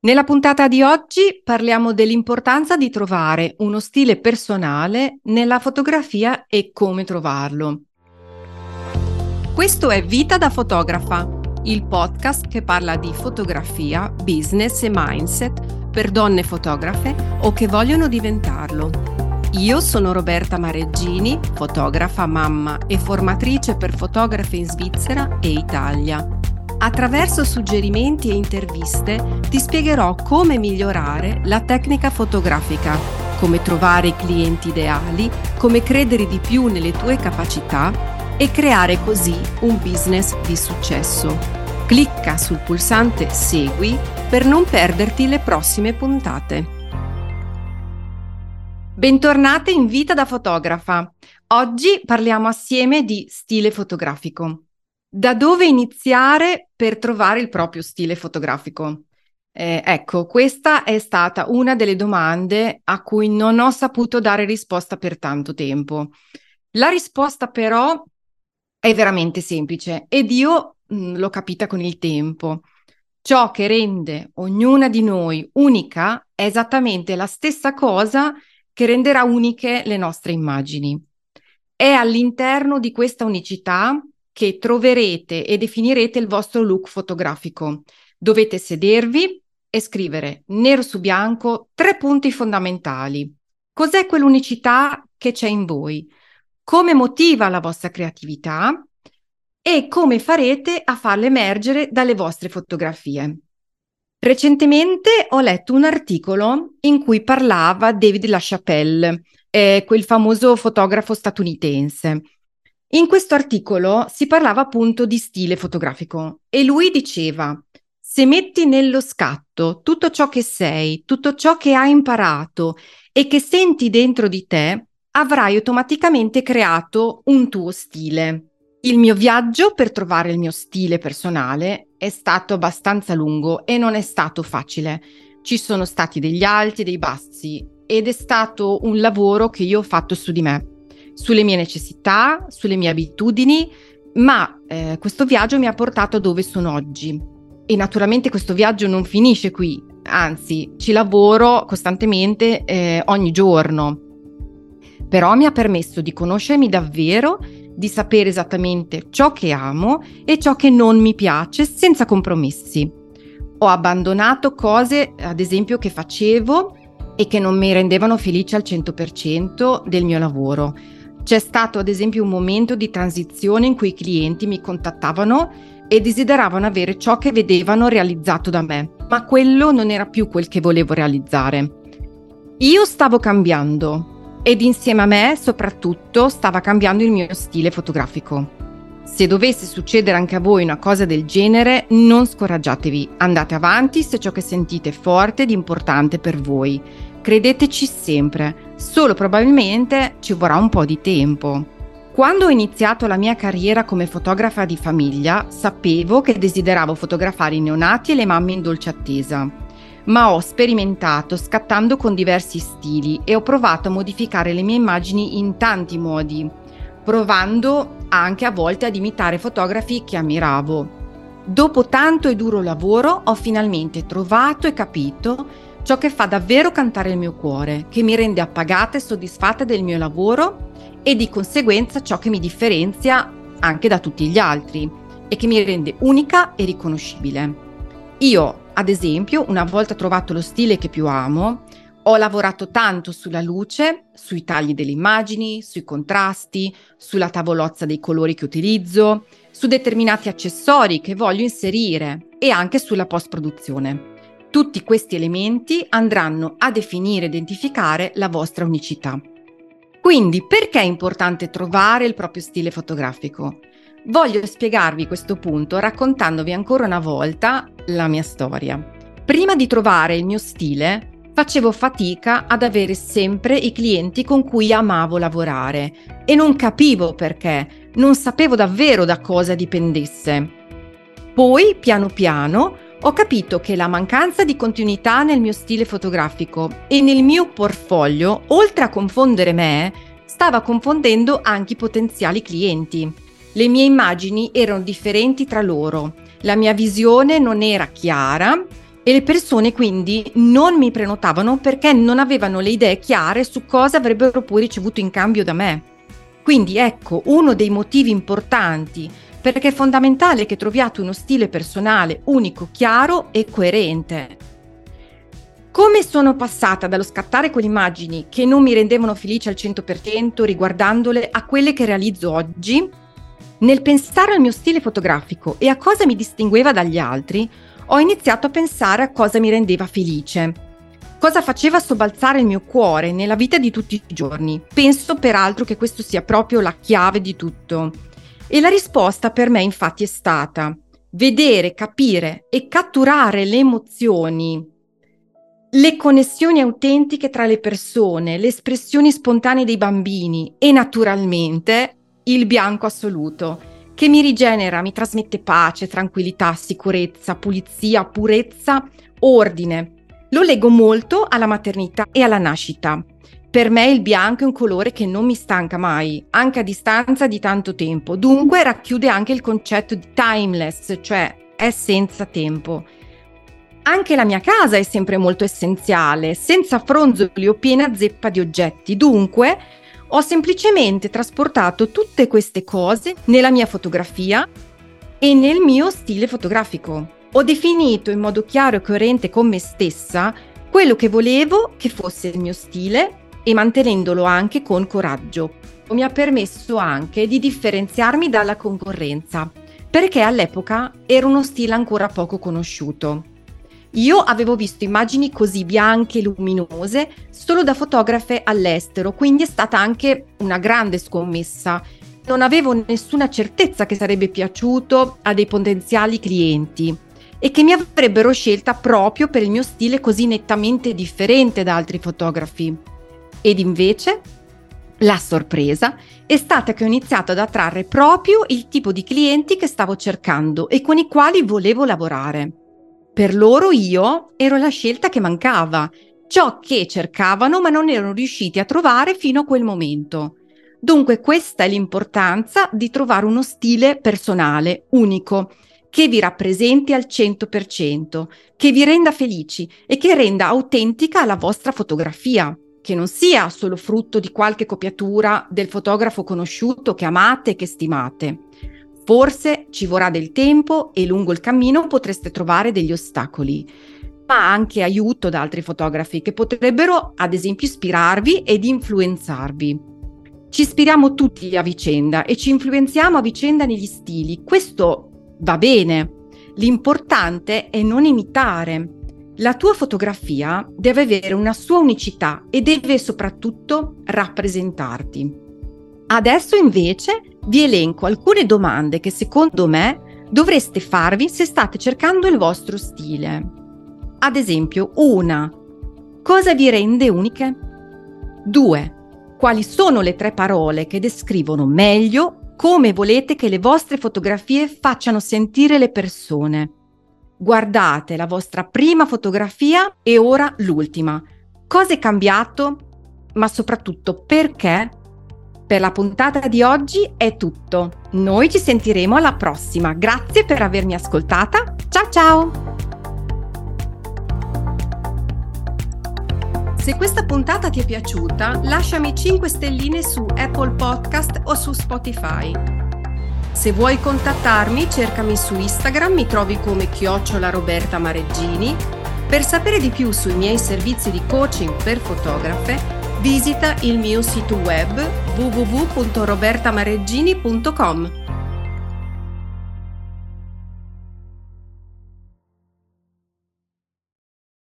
Nella puntata di oggi parliamo dell'importanza di trovare uno stile personale nella fotografia e come trovarlo. Questo è Vita da fotografa, il podcast che parla di fotografia, business e mindset per donne fotografe o che vogliono diventarlo. Io sono Roberta Mareggini, fotografa, mamma e formatrice per fotografe in Svizzera e Italia. Attraverso suggerimenti e interviste ti spiegherò come migliorare la tecnica fotografica, come trovare i clienti ideali, come credere di più nelle tue capacità e creare così un business di successo. Clicca sul pulsante Segui per non perderti le prossime puntate. Bentornate in Vita da fotografa. Oggi parliamo assieme di stile fotografico. Da dove iniziare per trovare il proprio stile fotografico? Eh, ecco, questa è stata una delle domande a cui non ho saputo dare risposta per tanto tempo. La risposta però è veramente semplice ed io mh, mm, l'ho capita con il tempo. Ciò che rende ognuna di noi unica è esattamente la stessa cosa che renderà uniche le nostre immagini. È all'interno di questa unicità che troverete e definirete il vostro look fotografico. Dovete sedervi e scrivere nero su bianco tre punti fondamentali. Cos'è quell'unicità che c'è in voi? Come motiva la vostra creatività? E come farete a farla emergere dalle vostre fotografie? Recentemente ho letto un articolo in cui parlava David LaChapelle, eh, quel famoso fotografo statunitense. In questo articolo si parlava appunto di stile fotografico e lui diceva se metti nello scatto tutto ciò che sei, tutto ciò che hai imparato e che senti dentro di te, avrai automaticamente creato un tuo stile. Il mio viaggio per trovare il mio stile personale è stato abbastanza lungo e non è stato facile. Ci sono stati degli alti e dei bassi ed è stato un lavoro che io ho fatto su di me sulle mie necessità, sulle mie abitudini, ma eh, questo viaggio mi ha portato dove sono oggi. E naturalmente questo viaggio non finisce qui, anzi ci lavoro costantemente eh, ogni giorno. Però mi ha permesso di conoscermi davvero, di sapere esattamente ciò che amo e ciò che non mi piace senza compromessi. Ho abbandonato cose, ad esempio, che facevo e che non mi rendevano felice al 100% del mio lavoro c'è stato ad esempio un momento di transizione in cui i clienti mi contattavano e desideravano avere ciò che vedevano realizzato da me, ma quello non era più quel che volevo realizzare. Io stavo cambiando ed insieme a me soprattutto stava cambiando il mio stile fotografico. Se dovesse succedere anche a voi una cosa del genere, non scoraggiatevi, andate avanti se ciò che sentite è forte ed importante per voi Credeteci sempre, solo probabilmente ci vorrà un po' di tempo. Quando ho iniziato la mia carriera come fotografa di famiglia, sapevo che desideravo fotografare i neonati e le mamme in dolce attesa. Ma ho sperimentato scattando con diversi stili e ho provato a modificare le mie immagini in tanti modi, provando anche a volte ad imitare fotografi che ammiravo. Dopo tanto e duro lavoro ho finalmente trovato e capito ciò che fa davvero cantare il mio cuore, che mi rende appagata e soddisfatta del mio lavoro e di conseguenza ciò che mi differenzia anche da tutti gli altri e che mi rende unica e riconoscibile. Io, ad esempio, una volta trovato lo stile che più amo, ho lavorato tanto sulla luce, sui tagli delle immagini, sui contrasti, sulla tavolozza dei colori che utilizzo, su determinati accessori che voglio inserire e anche sulla post-produzione. Tutti questi elementi andranno a definire e identificare la vostra unicità. Quindi perché è importante trovare il proprio stile fotografico? Voglio spiegarvi questo punto raccontandovi ancora una volta la mia storia. Prima di trovare il mio stile, facevo fatica ad avere sempre i clienti con cui amavo lavorare e non capivo perché, non sapevo davvero da cosa dipendesse. Poi, piano piano, ho capito che la mancanza di continuità nel mio stile fotografico e nel mio portfolio, oltre a confondere me, stava confondendo anche i potenziali clienti. Le mie immagini erano differenti tra loro, la mia visione non era chiara E le persone quindi non mi prenotavano perché non avevano le idee chiare su cosa avrebbero poi ricevuto in cambio da me. Quindi ecco uno dei motivi importanti perché è fondamentale che troviate uno stile personale unico, chiaro e coerente. Come sono passata dallo scattare quelle immagini che non mi rendevano felice al 100% riguardandole a quelle che realizzo oggi? Nel pensare al mio stile fotografico e a cosa mi distingueva dagli altri, ho iniziato a pensare a cosa mi rendeva felice. Cosa faceva sobbalzare il mio cuore nella vita di tutti i giorni? Penso peraltro che questo sia proprio la chiave di tutto. E la risposta per me infatti è stata vedere, capire e catturare le emozioni, le connessioni autentiche tra le persone, le espressioni spontanee dei bambini e naturalmente il bianco assoluto che mi rigenera, mi trasmette pace, tranquillità, sicurezza, pulizia, purezza, ordine. Lo leggo molto alla maternità e alla nascita. Per me il bianco è un colore che non mi stanca mai, anche a distanza di tanto tempo. Dunque racchiude anche il concetto di timeless, cioè è senza tempo. Anche la mia casa è sempre molto essenziale, senza fronzoli o piena zeppa di oggetti. Dunque, ho semplicemente trasportato tutte queste cose nella mia fotografia e nel mio stile fotografico. Ho definito in modo chiaro e coerente con me stessa quello che volevo che fosse il mio stile e mantenendolo anche con coraggio. Mi ha permesso anche di differenziarmi dalla concorrenza, perché all'epoca era uno stile ancora poco conosciuto. Io avevo visto immagini così bianche e luminose solo da fotografe all'estero, quindi è stata anche una grande scommessa. Non avevo nessuna certezza che sarebbe piaciuto a dei potenziali clienti e che mi avrebbero scelta proprio per il mio stile così nettamente differente da altri fotografi. Ed invece la sorpresa è stata che ho iniziato ad attrarre proprio il tipo di clienti che stavo cercando e con i quali volevo lavorare. Per loro io ero la scelta che mancava, ciò che cercavano ma non erano riusciti a trovare fino a quel momento. Dunque questa è l'importanza di trovare uno stile personale, unico, che vi rappresenti al 100%, che vi renda felici e che renda autentica la vostra fotografia, che non sia solo frutto di qualche copiatura del fotografo conosciuto che amate e che stimate. Forse ci vorrà del tempo e lungo il cammino potreste trovare degli ostacoli, ma anche aiuto da altri fotografi che potrebbero, ad esempio, ispirarvi ed influenzarvi. Ci ispiriamo tutti a vicenda e ci influenziamo a vicenda negli stili. Questo va bene. L'importante è non imitare. La tua fotografia deve avere una sua unicità e deve soprattutto rappresentarti. Adesso invece vi elenco alcune domande che secondo me dovreste farvi se state cercando il vostro stile. Ad esempio, una, cosa vi rende uniche? Due, quali sono le tre parole che descrivono meglio come volete che le vostre fotografie facciano sentire le persone? Guardate la vostra prima fotografia e ora l'ultima. Cosa è cambiato? Ma soprattutto perché per la puntata di oggi è tutto. Noi ci sentiremo alla prossima. Grazie per avermi ascoltata. Ciao ciao! Se questa puntata ti è piaciuta, lasciami 5 stelline su Apple Podcast o su Spotify. Se vuoi contattarmi, cercami su Instagram, mi trovi come chiocciola Roberta Mareggini. Per sapere di più sui miei servizi di coaching per fotografe, visita il mio sito web www.robertamareggini.com.